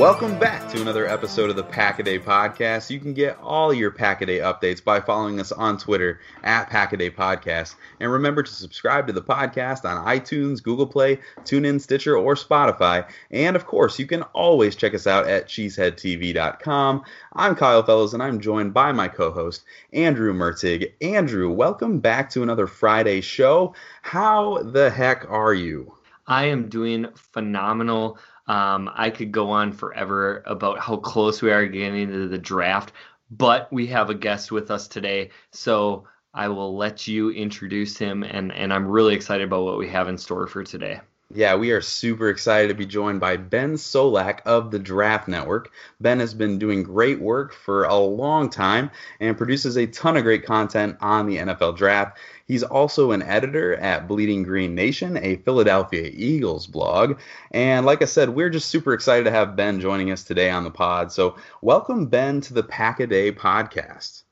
Welcome back to another episode of the Packaday Podcast. You can get all your Packaday updates by following us on Twitter at Packaday Podcast. And remember to subscribe to the podcast on iTunes, Google Play, TuneIn, Stitcher, or Spotify. And of course, you can always check us out at cheeseheadtv.com. I'm Kyle Fellows, and I'm joined by my co host, Andrew Mertig. Andrew, welcome back to another Friday show. How the heck are you? I am doing phenomenal. Um, I could go on forever about how close we are getting to the draft, but we have a guest with us today, so I will let you introduce him, and, and I'm really excited about what we have in store for today. Yeah, we are super excited to be joined by Ben Solak of the Draft Network. Ben has been doing great work for a long time and produces a ton of great content on the NFL Draft. He's also an editor at Bleeding Green Nation, a Philadelphia Eagles blog. And like I said, we're just super excited to have Ben joining us today on the pod. So, welcome, Ben, to the Pack a Day podcast.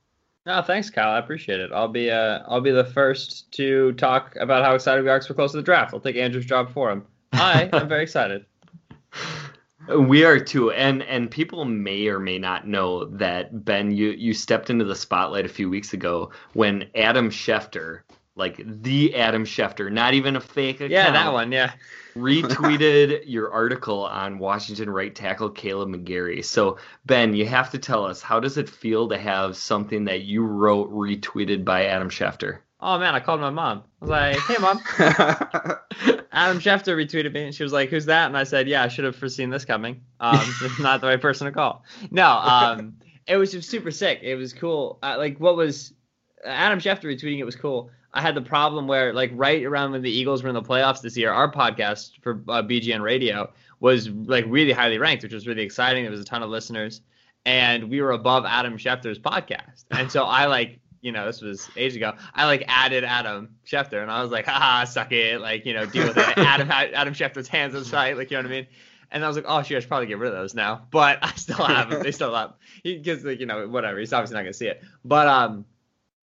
No, thanks, Kyle. I appreciate it. I'll be uh, I'll be the first to talk about how excited we are because we're close to the draft. I'll take Andrew's job for him. I am very excited. We are too, and and people may or may not know that Ben, you you stepped into the spotlight a few weeks ago when Adam Schefter, like the Adam Schefter, not even a fake account, Yeah, that one. Yeah. retweeted your article on Washington right tackle Kaleb McGary. So Ben, you have to tell us how does it feel to have something that you wrote retweeted by Adam Schefter? Oh man, I called my mom. I was like, "Hey, mom." Adam Schefter retweeted me, and she was like, "Who's that?" And I said, "Yeah, I should have foreseen this coming. Um, not the right person to call." No, um, it was just super sick. It was cool. Uh, like what was Adam Schefter retweeting it was cool. I had the problem where, like, right around when the Eagles were in the playoffs this year, our podcast for uh, BGN Radio was like really highly ranked, which was really exciting. There was a ton of listeners, and we were above Adam Schefter's podcast. And so I like, you know, this was ages ago. I like added Adam Schefter, and I was like, haha, suck it, like, you know, deal with it. Adam Adam Schefter's hands on site, like, you know what I mean? And I was like, oh, shoot, I should probably get rid of those now. But I still have them. They still have because, like, you know, whatever. He's obviously not gonna see it. But um,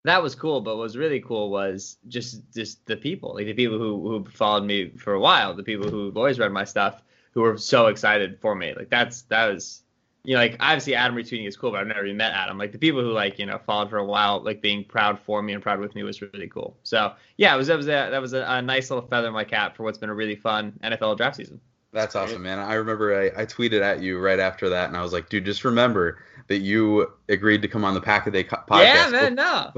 that was cool. But what was really cool was just just the people, like the people who who followed me for a while, the people who always read my stuff, who were so excited for me. Like that's that was you know, like obviously Adam retweeting is cool, but I've never even met Adam. Like the people who like you know followed for a while, like being proud for me and proud with me was really cool. So yeah, it was that was a, that was a, a nice little feather in my cap for what's been a really fun NFL draft season. That's awesome, man. I remember I, I tweeted at you right after that, and I was like, dude, just remember that you agreed to come on the Pack a Day podcast. Yeah, man, no.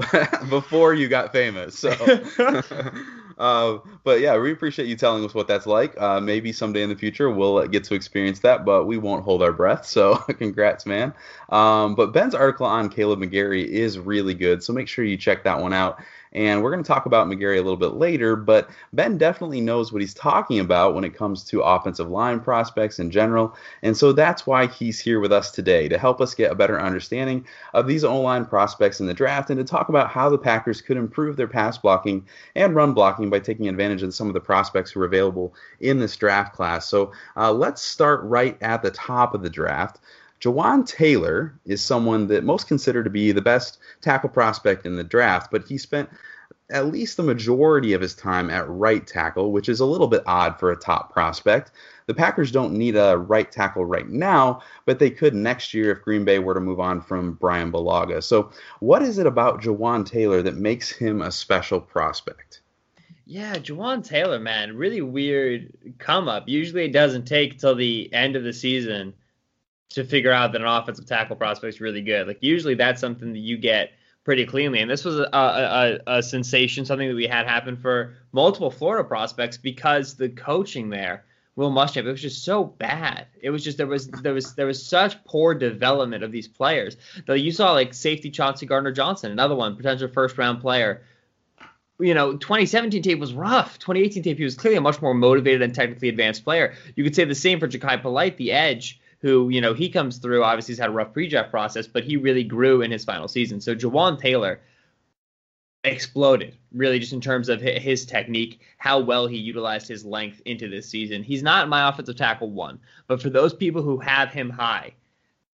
before you got famous. So, uh, but yeah, we appreciate you telling us what that's like. Uh, maybe someday in the future we'll get to experience that, but we won't hold our breath. So, congrats, man. Um, but Ben's article on Kaleb McGary is really good, so make sure you check that one out. And we're going to talk about McGary a little bit later, but Ben definitely knows what he's talking about when it comes to offensive line prospects in general. And so that's why he's here with us today to help us get a better understanding of these O line prospects in the draft and to talk about how the Packers could improve their pass blocking and run blocking by taking advantage of some of the prospects who are available in this draft class. So uh, let's start right at the top of the draft. Jawaan Taylor is someone that most consider to be the best tackle prospect in the draft, but he spent at least the majority of his time at right tackle, which is a little bit odd for a top prospect. The Packers don't need a right tackle right now, but they could next year if Green Bay were to move on from Brian Bulaga. So, what is it about Jawaan Taylor that makes him a special prospect? Yeah, Jawaan Taylor, man, really weird come up. Usually it doesn't take till the end of the season to figure out that an offensive tackle prospect is really good. Like usually that's something that you get pretty cleanly, and this was a, a, a sensation, something that we had happen for multiple Florida prospects because the coaching there. Will Muschamp, it was just so bad. It was just there was there was there was such poor development of these players. Though you saw like safety Chauncey Gardner Johnson, another one, potential first round player. You know, 2017 tape was rough. 2018 tape, he was clearly a much more motivated and technically advanced player. You could say the same for Jachai Polite, the edge, who, you know, he comes through. Obviously, he's had a rough pre-draft process, but he really grew in his final season. So Jawaan Taylor exploded, really, just in terms of his technique, how well he utilized his length into this season. He's not my offensive tackle one, but for those people who have him high,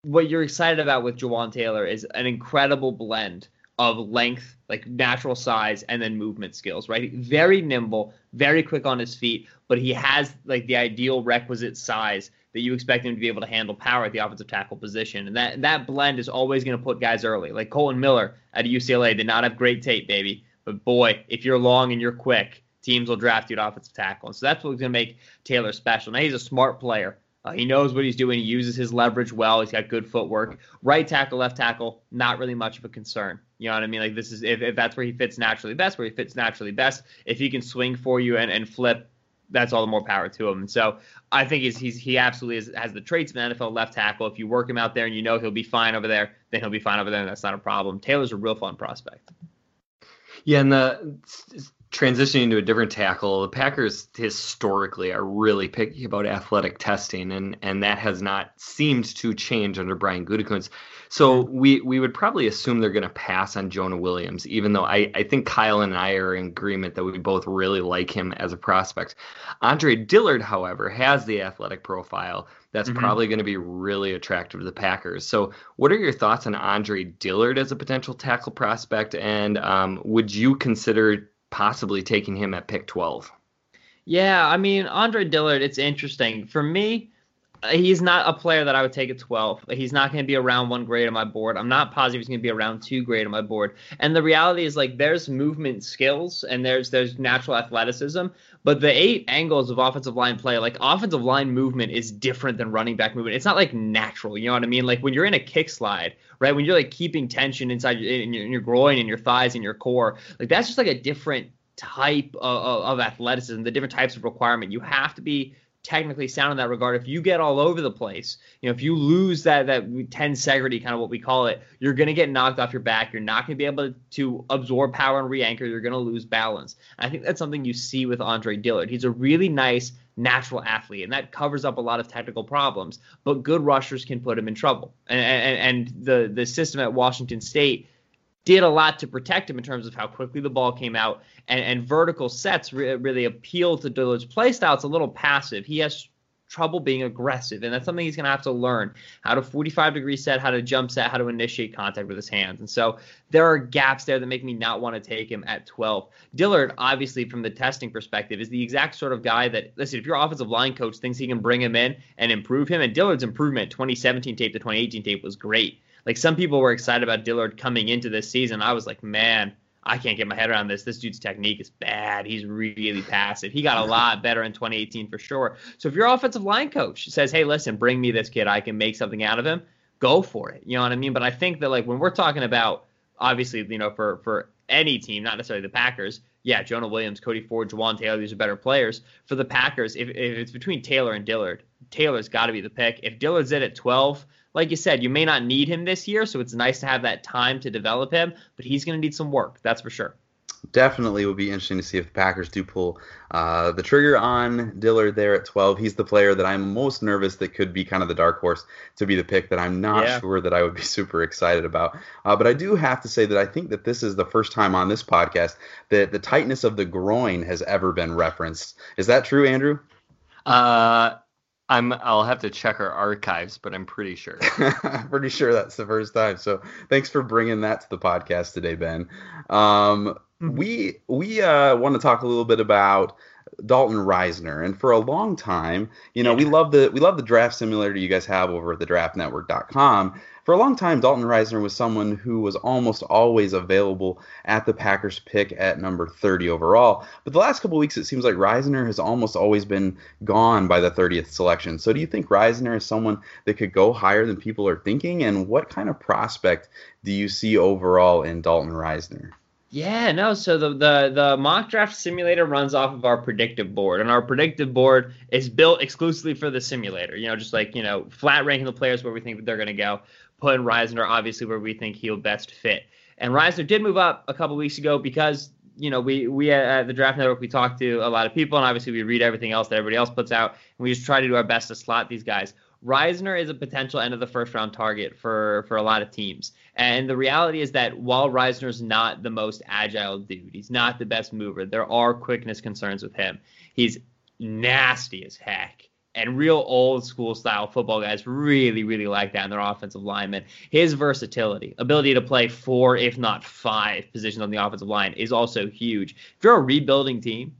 what you're excited about with Jawaan Taylor is an incredible blend of length, like natural size, and then movement skills, right? Very nimble, very quick on his feet, but he has like the ideal requisite size that you expect him to be able to handle power at the offensive tackle position. And that that blend is always going to put guys early. Like Kolton Miller at UCLA did not have great tape, baby. But boy, if you're long and you're quick, teams will draft you at offensive tackle. And so that's what's going to make Taylor special. Now he's a smart player. Uh, he knows what he's doing. He uses his leverage well. He's got good footwork. Right tackle, left tackle, not really much of a concern. You know what I mean? Like this is if, if that's where he fits naturally best, where he fits naturally best. If he can swing for you and, and flip that's all the more power to him. And so I think he's, he's he absolutely is, has the traits of an NFL left tackle. If you work him out there and you know he'll be fine over there, then he'll be fine over there, and that's not a problem. Taylor's a real fun prospect. Yeah, and the transitioning to a different tackle, the Packers historically are really picky about athletic testing, and and that has not seemed to change under Brian Gutekunst. So we we would probably assume they're going to pass on Jonah Williams, even though I, I think Kyle and I are in agreement that we both really like him as a prospect. Andre Dillard, however, has the athletic profile that's mm-hmm. probably going to be really attractive to the Packers. So, what are your thoughts on Andre Dillard as a potential tackle prospect, and um, would you consider possibly taking him at pick 12? Yeah, I mean, Andre Dillard, it's interesting. For me, he's not a player that I would take at 12. He's not going to be around one grade on my board. I'm not positive he's going to be around two grade on my board. And the reality is like there's movement skills and there's there's natural athleticism, but the eight angles of offensive line play, like offensive line movement is different than running back movement. It's not like natural, you know what I mean? Like when you're in a kick slide, right? When you're like keeping tension inside your, in your, in your groin and your thighs and your core, like that's just like a different type of, of athleticism, the different types of requirement. You have to be technically sound in that regard. If you get all over the place, you know, if you lose that that tensegrity, kind of what we call it, you're going to get knocked off your back. You're not going to be able to absorb power and re-anchor. You're going to lose balance. I think that's something you see with Andre Dillard. He's a really nice natural athlete, and that covers up a lot of technical problems. But good rushers can put him in trouble. And and, and the the system at Washington State did a lot to protect him in terms of how quickly the ball came out and, and vertical sets re- really appeal to Dillard's play style. It's a little passive. He has trouble being aggressive, and that's something he's going to have to learn how to 45 degree set, how to jump set, how to initiate contact with his hands. And so there are gaps there that make me not want to take him at 12. Dillard, obviously, from the testing perspective, is the exact sort of guy that, listen, if your offensive line coach thinks he can bring him in and improve him, and Dillard's improvement 2017 tape to 2018 tape was great. Like some people were excited about Dillard coming into this season. I was like, man, I can't get my head around this. This dude's technique is bad. He's really passive. He got a lot better in 2018 for sure. So if your offensive line coach says, "Hey, listen, bring me this kid. I can make something out of him," go for it. You know what I mean? But I think that like when we're talking about obviously, you know, for for any team, not necessarily the Packers. Yeah, Jonah Williams, Cody Ford, Jawaan Taylor, these are better players. For the Packers, if, if it's between Taylor and Dillard, Taylor's got to be the pick. If Dillard's in at 12, like you said, you may not need him this year, so it's nice to have that time to develop him, but he's going to need some work, that's for sure. Definitely would be interesting to see if the Packers do pull uh, the trigger on Dillard there at 12. He's the player that I'm most nervous that could be kind of the dark horse to be the pick that I'm not yeah. sure that I would be super excited about. Uh, but I do have to say that I think that this is the first time on this podcast that the tightness of the groin has ever been referenced. Is that true, Andrew? Uh, I'm I'll have to check our archives, but I'm pretty sure. pretty sure that's the first time. So thanks for bringing that to the podcast today, Ben. Um, mm-hmm. We we uh, want to talk a little bit about Dalton Risner, And for a long time, you know, yeah. we love the we love the draft simulator you guys have over at the draftnetwork.com for a long time, Dalton Risner was someone who was almost always available at the Packers pick at number 30 overall. But the last couple weeks, it seems like Risner has almost always been gone by the 30th selection. So do you think Risner is someone that could go higher than people are thinking? And what kind of prospect do you see overall in Dalton Risner? Yeah, no. So the, the the mock draft simulator runs off of our predictive board, and our predictive board is built exclusively for the simulator. You know, just like you know, flat ranking the players where we think they're going to go putting Risner obviously where we think he'll best fit. And Risner did move up a couple weeks ago because you know we we at the Draft Network we talk to a lot of people and obviously we read everything else that everybody else puts out and we just try to do our best to slot these guys. Risner is a potential end of the first round target for for a lot of teams. And the reality is that while Risner's not the most agile dude, he's not the best mover. There are quickness concerns with him. He's nasty as heck and real old school style football guys really, really like that in their offensive lineman. His versatility, ability to play four, if not five positions on the offensive line is also huge. If you're a rebuilding team,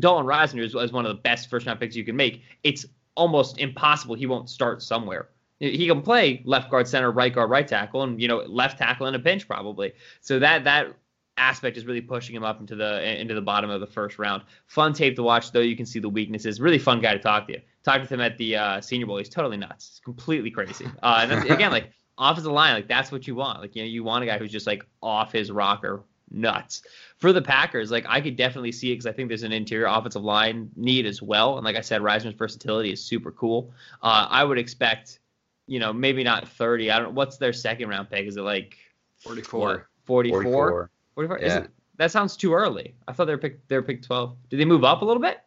Dalton Risner is, is one of the best first round picks you can make. It's almost impossible he won't start somewhere. He can play left guard, center, right guard, right tackle, and you know left tackle in a pinch probably. So that that aspect is really pushing him up into the into the bottom of the first round. Fun tape to watch, though. You can see the weaknesses. Really fun guy to talk to. Talked with him at the uh, Senior Bowl. He's totally nuts. He's completely crazy. Uh, and that's, again, like offensive line, like that's what you want. Like you know, you want a guy who's just like off his rocker, nuts. For the Packers, like I could definitely see it because I think there's an interior offensive line need as well. And like I said, Risner's versatility is super cool. Uh, I would expect, you know, maybe not 30. I don't. What's their second round pick? Is it like 44? 44. 44. 44? Yeah. It, that sounds too early. I thought they were picked. They were picked 12. Did they move up a little bit?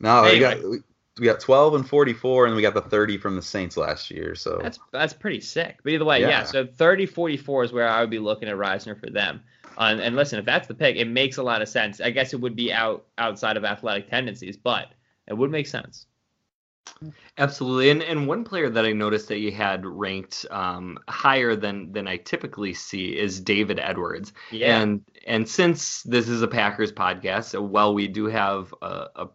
No, anyway. got we, we, got 12 and 44, and we got the 30 from the Saints last year. So that's that's pretty sick. But either way, yeah. yeah so 30, 44 is where I would be looking at Risner for them. Uh, and, and listen, if that's the pick, it makes a lot of sense. I guess it would be out outside of athletic tendencies, but it would make sense. Absolutely, and and one player that I noticed that you had ranked um, higher than than I typically see is David Edwards. Yeah. And and since this is a Packers podcast, while we do have a, a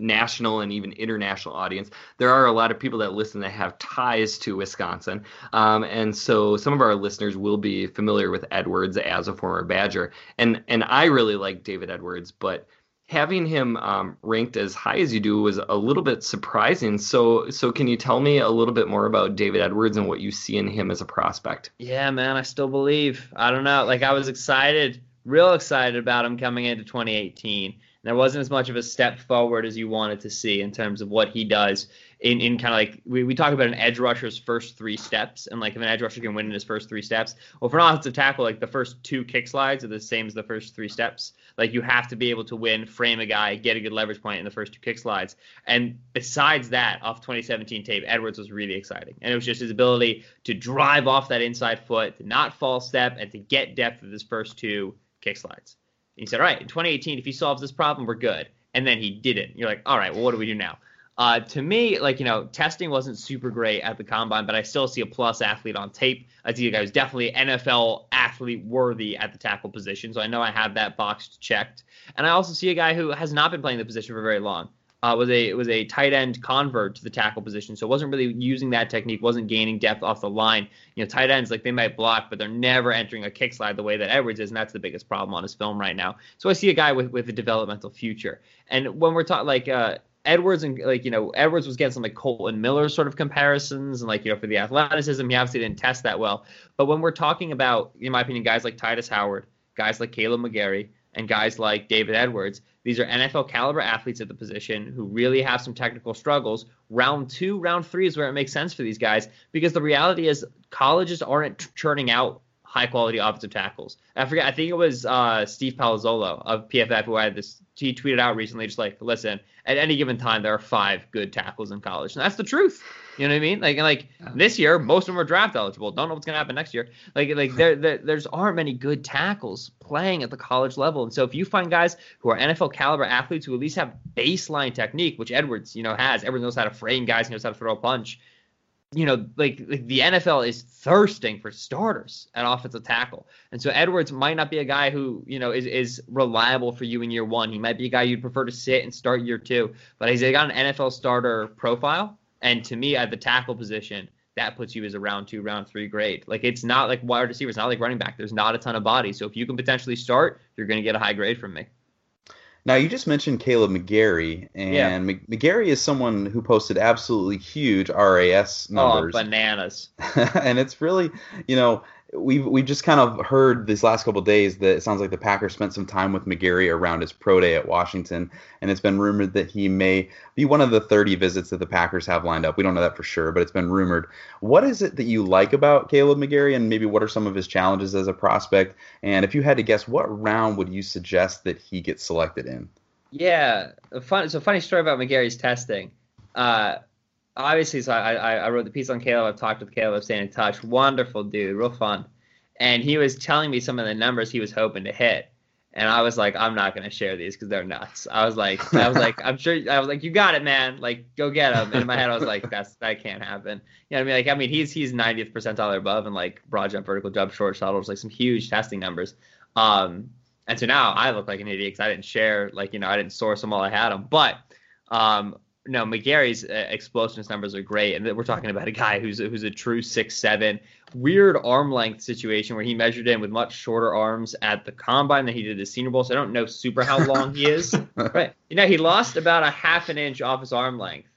national and even international audience. There are a lot of people that listen that have ties to Wisconsin. Um, and so some of our listeners will be familiar with Edwards as a former Badger. And and I really like David Edwards, but having him um, ranked as high as you do was a little bit surprising. So, so can you tell me a little bit more about David Edwards and what you see in him as a prospect? Yeah, man, I still believe. I don't know. Like I was excited, real excited about him coming into 2018. There wasn't as much of a step forward as you wanted to see in terms of what he does in, in kind of like we, we talk about an edge rusher's first three steps and like if an edge rusher can win in his first three steps. Well, for an offensive tackle, like the first two kick slides are the same as the first three steps. Like you have to be able to win, frame a guy, get a good leverage point in the first two kick slides. And besides that, off 2017 tape, Edwards was really exciting. And it was just his ability to drive off that inside foot, to not fall step, and to get depth with his first two kick slides. He said, all right, in 2018, if he solves this problem, we're good. And then he didn't. You're like, all right, well, what do we do now? Uh, to me, like you know, testing wasn't super great at the combine, but I still see a plus athlete on tape. I see a guy who's definitely NFL athlete worthy at the tackle position, so I know I have that box checked. And I also see a guy who has not been playing the position for very long. Uh, was a was a tight end convert to the tackle position, so wasn't really using that technique, wasn't gaining depth off the line. You know, tight ends like they might block, but they're never entering a kick slide the way that Edwards is, and that's the biggest problem on his film right now. So I see a guy with with a developmental future. And when we're talking like uh, Edwards and like you know Edwards was getting some like Kolton Miller sort of comparisons and like you know for the athleticism he obviously didn't test that well. But when we're talking about in my opinion guys like Tytus Howard, guys like Kaleb McGary, and guys like David Edwards, these are NFL caliber athletes at the position who really have some technical struggles. Round two, round three is where it makes sense for these guys because the reality is colleges aren't churning out high quality offensive tackles. I forget. I think it was uh, Steve Palazzolo of PFF who had this. He tweeted out recently, just like, listen, at any given time there are five good tackles in college, and that's the truth. You know what I mean? Like, like this year, most of them are draft eligible. Don't know what's gonna happen next year. Like, like there, there, there's aren't many good tackles playing at the college level, and so if you find guys who are NFL caliber athletes who at least have baseline technique, which Edwards, you know, has, Edwards knows how to frame guys, he knows how to throw a punch you know, like, like, the NFL is thirsting for starters at offensive tackle. And so Edwards might not be a guy who, you know, is, is reliable for you in year one. He might be a guy you'd prefer to sit and start year two. But he's got an NFL starter profile. And to me, at the tackle position, that puts you as a round two, round three grade. Like it's not like wide receiver, it's not like running back. There's not a ton of bodies. So if you can potentially start, you're going to get a high grade from me. Now you just mentioned Kaleb McGary, and yeah. McGary is someone who posted absolutely huge RAS oh, numbers. Oh, bananas! and it's really, you know, we've we've just kind of heard these last couple days that it sounds like the Packers spent some time with McGary around his pro day at Washington, and it's been rumored that he may be one of the 30 visits that the Packers have lined up. We don't know that for sure, but it's been rumored. What is it that you like about Kaleb McGary, and maybe what are some of his challenges as a prospect? And if you had to guess, what round would you suggest that he gets selected in? Yeah, a fun. So funny story about McGary's testing. Uh, obviously, so I, I wrote the piece on Kaleb. I've talked with Kaleb. I've stayed in touch. Wonderful dude, real fun. And he was telling me some of the numbers he was hoping to hit. And I was like, I'm not gonna share these because they're nuts. I was like, I was like, I'm sure. I was like, you got it, man. Like, go get them. And in my head, I was like, that's that can't happen. You know what I mean? Like, I mean, he's he's 90th percentile or above and like broad jump, vertical jump, short shuttles, like some huge testing numbers. Um, and so now I look like an idiot because I didn't share, like you know, I didn't source them while I had them. But um, no, McGary's uh, explosiveness numbers are great, and we're talking about a guy who's a, who's a true six seven. Weird arm length situation where he measured in with much shorter arms at the combine than he did the Senior Bowl. So I don't know super how long he is. right, you know, he lost about a half an inch off his arm length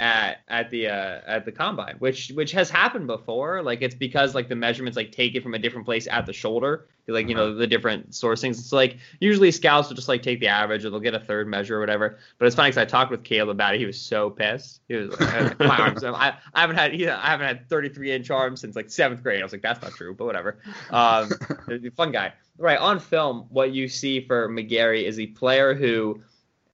at at the uh, at the combine, which which has happened before. Like it's because like the measurements like take it from a different place at the shoulder, like you know uh-huh. the different sourcings. It's like usually scouts will just like take the average or they'll get a third measure or whatever. But it's funny because I talked with Kaleb about it. He was so pissed. He was like, my arms. I, I haven't had I haven't had 33 inch arms since like seventh grade. I was like that's not true, but whatever. Um, fun guy. Right on film, what you see for McGary is a player who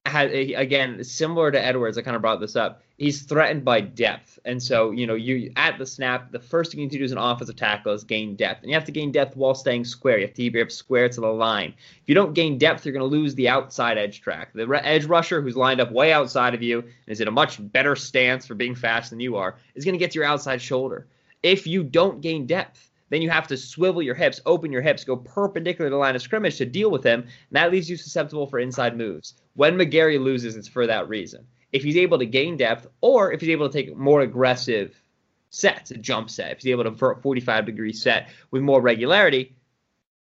had again similar to Edwards. I kind of brought this up. He's threatened by depth, and so you know you at the snap, the first thing you need to do as an offensive tackle is gain depth, and you have to gain depth while staying square. You have to keep your square to the line. If you don't gain depth, you're going to lose the outside edge track. The edge rusher who's lined up way outside of you and is in a much better stance for being fast than you are is going to get to your outside shoulder. If you don't gain depth, then you have to swivel your hips, open your hips, go perpendicular to the line of scrimmage to deal with him, and that leaves you susceptible for inside moves. When McGary loses, it's for that reason. If he's able to gain depth, or if he's able to take more aggressive sets, a jump set, if he's able to 45 degree set with more regularity,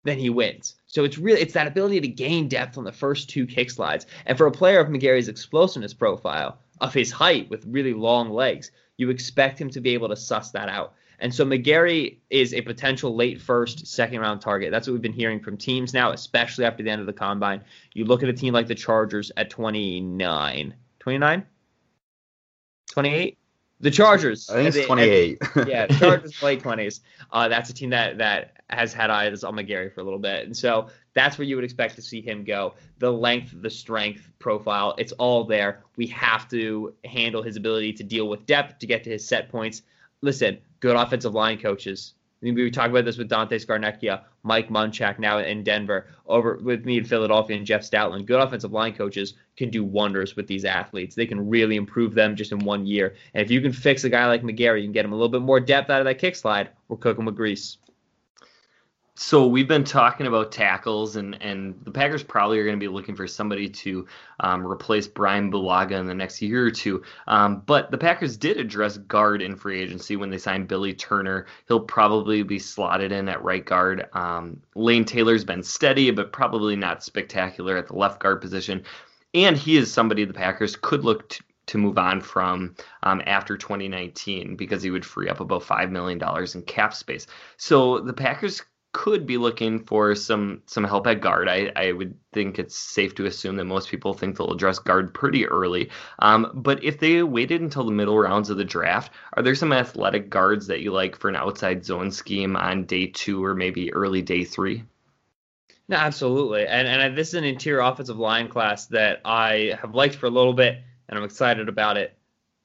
then he wins. So it's really it's that ability to gain depth on the first two kick slides. And for a player of McGary's explosiveness profile, of his height with really long legs, you expect him to be able to suss that out. And so McGary is a potential late first, second round target. That's what we've been hearing from teams now, especially after the end of the combine. You look at a team like the Chargers at 29. 29? 28? The Chargers. I think it's 28. yeah, Chargers late 20s. Uh, that's a team that that has had eyes on McGary for a little bit. And so that's where you would expect to see him go. The length, the strength profile, it's all there. We have to handle his ability to deal with depth to get to his set points listen, good offensive line coaches I mean, we talk about this with Dante Scarnecchia, Mike Munchak now in Denver, over with me in Philadelphia and Jeff Stoutland. Good offensive line coaches can do wonders with these athletes. They can really improve them just in one year. And if you can fix a guy like McGary, you can get him a little bit more depth out of that kick slide, we're cooking with grease. So we've been talking about tackles, and, and the Packers probably are going to be looking for somebody to um, replace Brian Bulaga in the next year or two. Um, but the Packers did address guard in free agency when they signed Billy Turner. He'll probably be slotted in at right guard. Um, Lane Taylor's been steady, but probably not spectacular at the left guard position. And he is somebody the Packers could look to, to move on from um, after 2019 because he would free up about $5 million in cap space. So the Packers could be looking for some some help at guard. I, I would think it's safe to assume that most people think they'll address guard pretty early. Um, but if they waited until the middle rounds of the draft, are there some athletic guards that you like for an outside zone scheme on day two or maybe early day three? No, absolutely. And and this is an interior offensive line class that I have liked for a little bit, and I'm excited about it.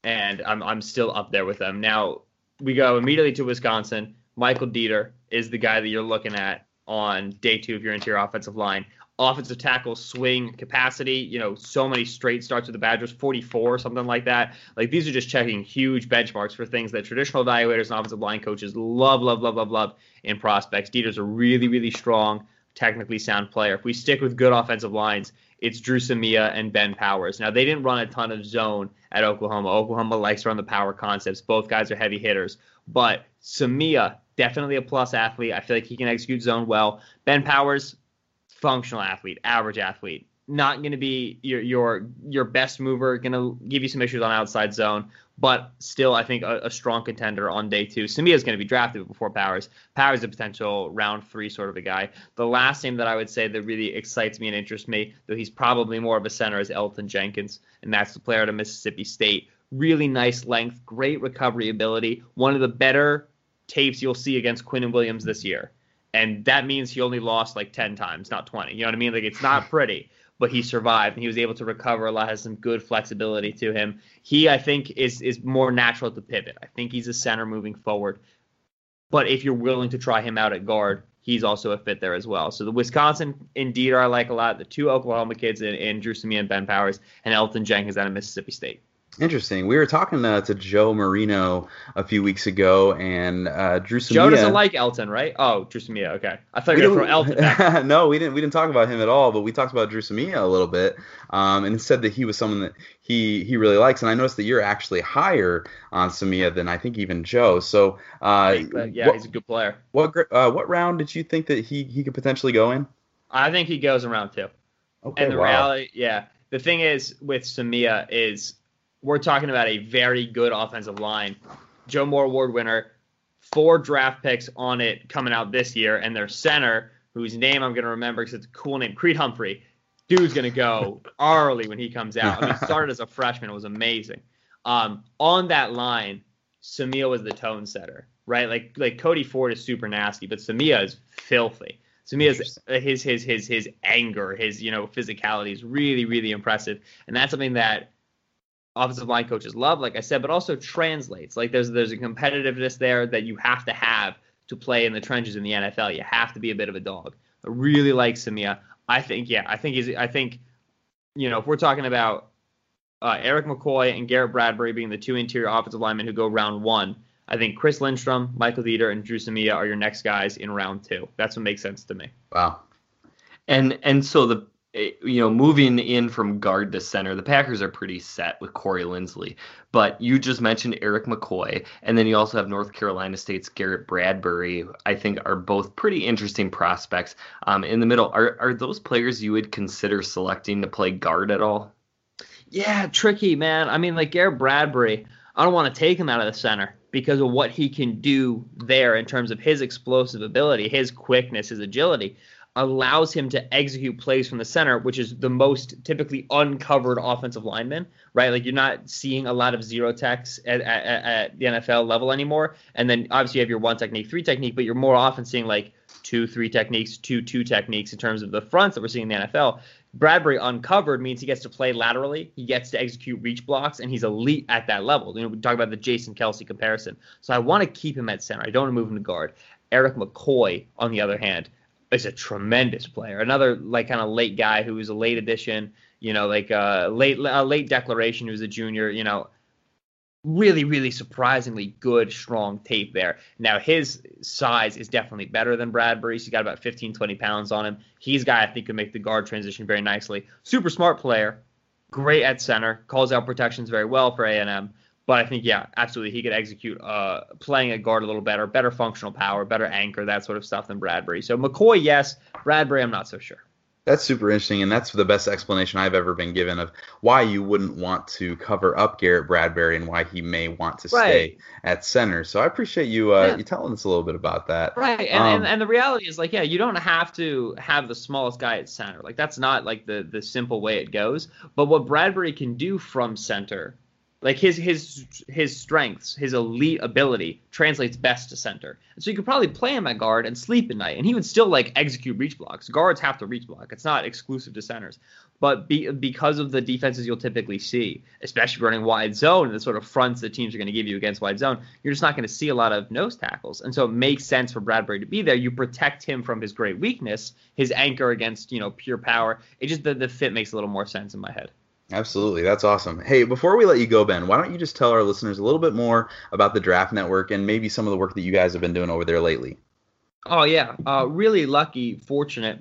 And I'm I'm still up there with them. Now we go immediately to Wisconsin. Michael Deiter is the guy that you're looking at on day two of your interior offensive line. Offensive tackle swing capacity, you know, so many straight starts with the Badgers, 44, something like that. Like these are just checking huge benchmarks for things that traditional evaluators and offensive line coaches love, love, love, love, love in prospects. Deiter's a really, really strong, technically sound player. If we stick with good offensive lines, it's Dru Samia and Ben Powers. Now they didn't run a ton of zone at Oklahoma. Oklahoma likes to run the power concepts. Both guys are heavy hitters, but Samia definitely a plus athlete. I feel like he can execute zone well. Ben Powers, functional athlete, average athlete. Not going to be your your your best mover. Going to give you some issues on outside zone, but still, I think a, a strong contender on day two. Samia is going to be drafted before Powers. Powers is a potential round three sort of a guy. The last name that I would say that really excites me and interests me, though he's probably more of a center, is Elgton Jenkins, and that's the player out of Mississippi State. Really nice length, great recovery ability, one of the better tapes you'll see against Quinnen Williams this year. And that means he only lost like 10 times, not 20. You know what I mean? Like it's not pretty, but he survived and he was able to recover a lot, has some good flexibility to him. He, I think, is is more natural to pivot. I think he's a center moving forward. But if you're willing to try him out at guard, he's also a fit there as well. So the Wisconsin indeed are I like a lot. The two Oklahoma kids in, in Dru Samia and Ben Powers and Elgton Jenkins out of Mississippi State. Interesting. We were talking uh, to Joe Marino a few weeks ago, and uh, Dru Samia. Joe doesn't like Elgton, right? Oh, Dru Samia. Okay, I thought you were throw Elgton back. no, we didn't. We didn't talk about him at all, but we talked about Dru Samia a little bit, um, and said that he was someone that he he really likes. And I noticed that you're actually higher on Samia than I think even Joe. So uh, yeah, what, he's a good player. What uh, what round did you think that he he could potentially go in? I think he goes in round two. Okay. And the wow. reality, yeah, the thing is with Samia is we're talking about a very good offensive line. Joe Moore Award winner, four draft picks on it coming out this year, and their center, whose name I'm going to remember because it's a cool name, Creed Humphrey. Dude's going to go early when he comes out. I mean, started as a freshman. It was amazing. Um, on that line, Samia was the tone setter, right? Like like Cody Ford is super nasty, but Samia is filthy. Samia's his his his his anger, his you know physicality is really really impressive, and that's something that offensive line coaches love, like I said, but also translates. Like there's there's a competitiveness there that you have to have to play in the trenches in the NFL. You have to be a bit of a dog. I really like Samia. I think yeah, I think he's I think you know if we're talking about uh, Erik McCoy and Garrett Bradbury being the two interior offensive linemen who go round one. I think Chris Lindstrom, Michael Deiter, and Dru Samia are your next guys in round two. That's what makes sense to me. Wow. And and so the you know, moving in from guard to center, the Packers are pretty set with Corey Linsley. But you just mentioned Erik McCoy, and then you also have North Carolina State's Garrett Bradbury. I think are both pretty interesting prospects. Um, in the middle, are are those players you would consider selecting to play guard at all? Yeah, tricky man. I mean, like Garrett Bradbury, I don't want to take him out of the center because of what he can do there in terms of his explosive ability, his quickness, his agility allows him to execute plays from the center, which is the most typically uncovered offensive lineman, right? Like you're not seeing a lot of zero techs at, at, at, the NFL level anymore. And then obviously you have your one technique, three technique, but you're more often seeing like two, three techniques, two, two techniques in terms of the fronts that we're seeing in the NFL. Bradbury uncovered means he gets to play laterally, he gets to execute reach blocks, and he's elite at that level. You know, we talk about the Jason Kelce comparison. So I want to keep him at center. I don't want to move him to guard. Erik McCoy, on the other hand, is a tremendous player. Another like kind of late guy who was a late addition, you know, like a uh, late a late declaration who's a junior, you know, really, really surprisingly good, strong tape there. Now, his size is definitely better than Bradbury's. He's got about 15, 20 pounds on him. He's a guy I think could make the guard transition very nicely. Super smart player, great at center, calls out protections very well for A&M. But I think, yeah, absolutely, he could execute uh, playing a guard a little better, better functional power, better anchor, that sort of stuff than Bradbury. So McCoy, yes. Bradbury, I'm not so sure. That's super interesting, and that's the best explanation I've ever been given of why you wouldn't want to cover up Garrett Bradbury and why he may want to right. stay at center. So I appreciate you uh, yeah. you telling us a little bit about that. Right, and, um, and, and the reality is like, yeah, you don't have to have the smallest guy at center. Like that's not like the the simple way it goes. But what Bradbury can do from center like his his his strengths, his elite ability translates best to center. So you could probably play him at guard and sleep at night, and he would still like execute reach blocks. Guards have to reach block. It's not exclusive to centers. But be, because of the defenses you'll typically see, especially running wide zone and the sort of fronts that teams are going to give you against wide zone, you're just not going to see a lot of nose tackles. And so it makes sense for Bradbury to be there. You protect him from his great weakness, his anchor against you know pure power. It just the, the fit makes a little more sense in my head. Absolutely. That's awesome. Hey, before we let you go, Ben, why don't you just tell our listeners a little bit more about the Draft Network and maybe some of the work that you guys have been doing over there lately? Oh, yeah. Uh, really lucky, fortunate,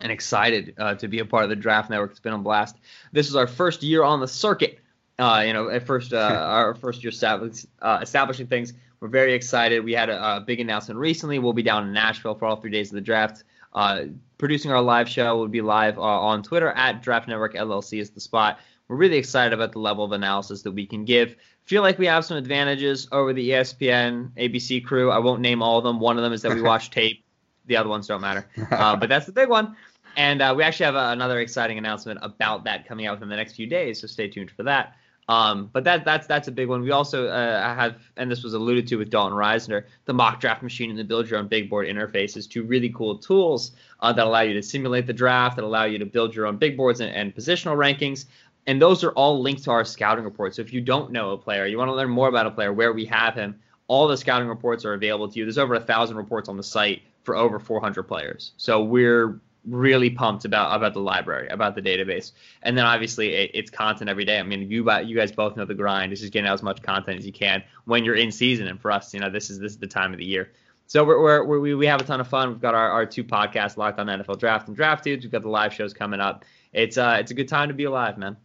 and excited uh, to be a part of the Draft Network. It's been a blast. This is our first year on the circuit. Uh, you know, at first, uh, our first year uh, establishing things. We're very excited. We had a, a, big announcement recently. We'll be down in Nashville for all three days of the draft. Uh, producing our live show will be live uh, on Twitter at Draft Network LLC is the spot. We're really excited about the level of analysis that we can give. Feel like we have some advantages over the ESPN, ABC crew. I won't name all of them. One of them is that we watch tape. The other ones don't matter. Uh, but that's the big one. And uh, we actually have another exciting announcement about that coming out within the next few days. So stay tuned for that. Um, but that that's that's a big one. We also uh, have, and this was alluded to with Dalton Risner, the mock draft machine and the build your own big board interfaces, two really cool tools uh, that allow you to simulate the draft, that allow you to build your own big boards and, and positional rankings. And those are all linked to our scouting report. So if you don't know a player, you want to learn more about a player, where we have him, all the scouting reports are available to you. There's over a thousand reports on the site for over 400 players. So we're really pumped about about the library, about the database, and then obviously it, it's content every day. I mean, you you guys both know the grind. This is getting out as much content as you can when you're in season, and for us, you know, this is this is the time of the year. So we're, we're, we we have a ton of fun. We've got our, our two podcasts, Locked On NFL Draft and Draft Dudes. We've got the live shows coming up. It's uh it's a good time to be alive, man.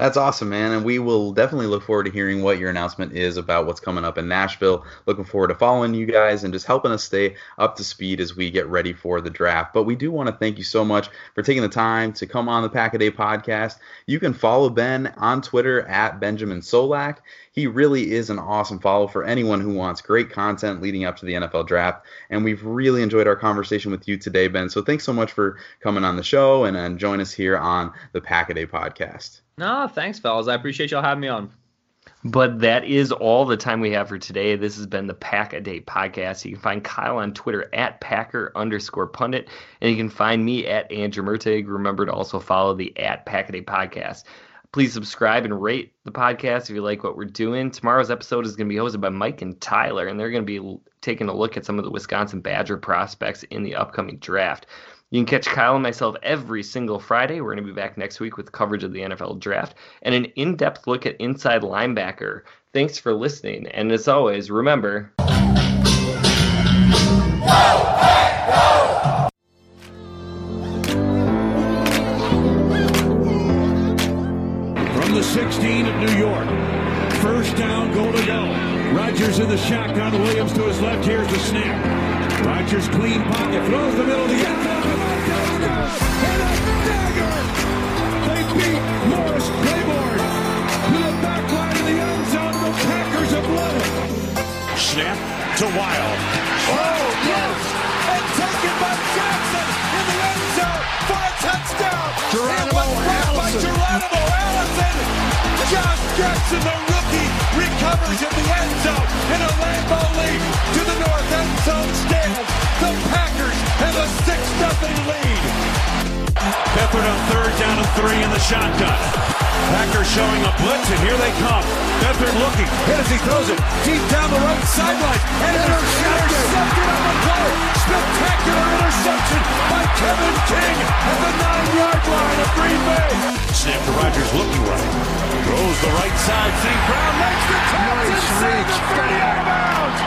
That's awesome, man. And we will definitely look forward to hearing what your announcement is about what's coming up in Nashville. Looking forward to following you guys and just helping us stay up to speed as we get ready for the draft. But we do want to thank you so much for taking the time to come on the Pack a Day podcast. You can follow Ben on Twitter at Benjamin Solak. He really is an awesome follow for anyone who wants great content leading up to the NFL draft. And we've really enjoyed our conversation with you today, Ben. So thanks so much for coming on the show and, and join us here on the Pack a Day podcast. No, thanks, fellas. I appreciate y'all having me on. But that is all the time we have for today. This has been the Pack a Day podcast. You can find Kyle on Twitter at Packer underscore pundit, and you can find me at Andrew Mertig. Remember to also follow the at Pack a Day podcast. Please subscribe and rate the podcast if you like what we're doing. Tomorrow's episode is going to be hosted by Mike and Tyler, and they're going to be taking a look at some of the Wisconsin Badger prospects in the upcoming draft. You can catch Kyle and myself every single Friday. We're going to be back next week with coverage of the NFL draft and an in depth look at inside linebacker. Thanks for listening. And as always, remember. From the 16 of New York, first down, goal to go. Rodgers in the shotgun, Williams to his left. Here's the snap. Rodgers clean pocket, throws the middle of the end zone. Oh, and a dagger. They beat Morris Claiborne to the back line of the end zone. The Packers have won it. Snap to Wild. Jackson, the rookie, recovers in the end zone in a Lambeau Leap to the north end zone stand. The Packers have a 6-0 lead. Beathard on third down and three in the shotgun. Packers showing a blitz, and here they come. Beathard looking. Hit as he throws it. Deep down the right sideline. And intercepted on the play. Spectacular interception by Kevin King at the nine-yard line of Green Bay. Snap to Rodgers looking right. Throws the right side. St. Brown makes the catch inside the 30 out of bounds.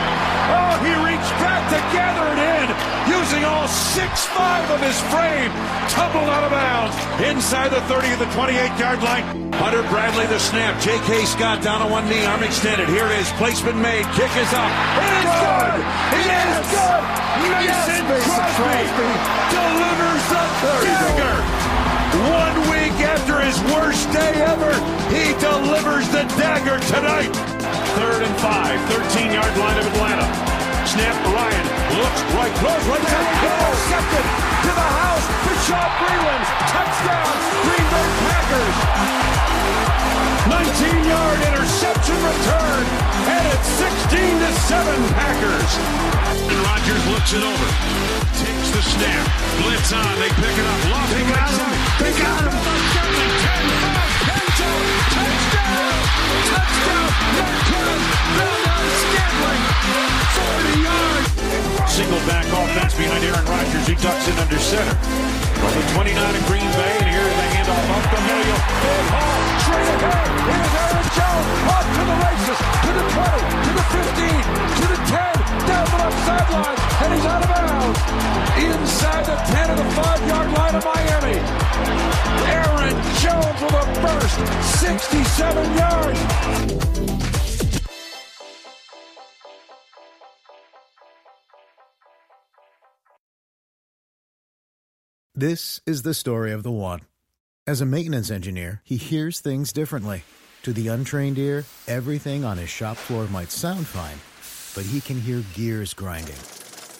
Oh, he reached back to gather it in using all six-five of his frame. Tumbled out of bounds inside the 30 of the 28-yard line. Hunter Bradley the snap. J.K. Scott down on one knee, arm extended. Here it is. Placement made. Kick is up. It is good. It is good. Mason Crosby delivers the dagger. One week after his worst day ever, he delivers the dagger tonight. Third and five, 13-yard line of Atlanta. Snap, Ryan looks right, throws right to intercepted to the house. Bashaud Breeland, touchdown, Green Bay Packers. 19-yard interception return, and it's 16 to 7 Packers. And Rodgers looks it over, takes the snap, blitz on, they pick it up, lost they got him, they got him. 10, 5, touchdown, touchdown, Marquez, Valdes, Scantling, 40 yards. Single back offense behind Aaron Rodgers. He ducks in under center. From the 29 in Green out. Inside the 10 of the 5-yard line of Miami. Aaron Jones with a burst, 67 yards. This is the story of the one. As a maintenance engineer, he hears things differently. To the untrained ear, everything on his shop floor might sound fine, but he can hear gears grinding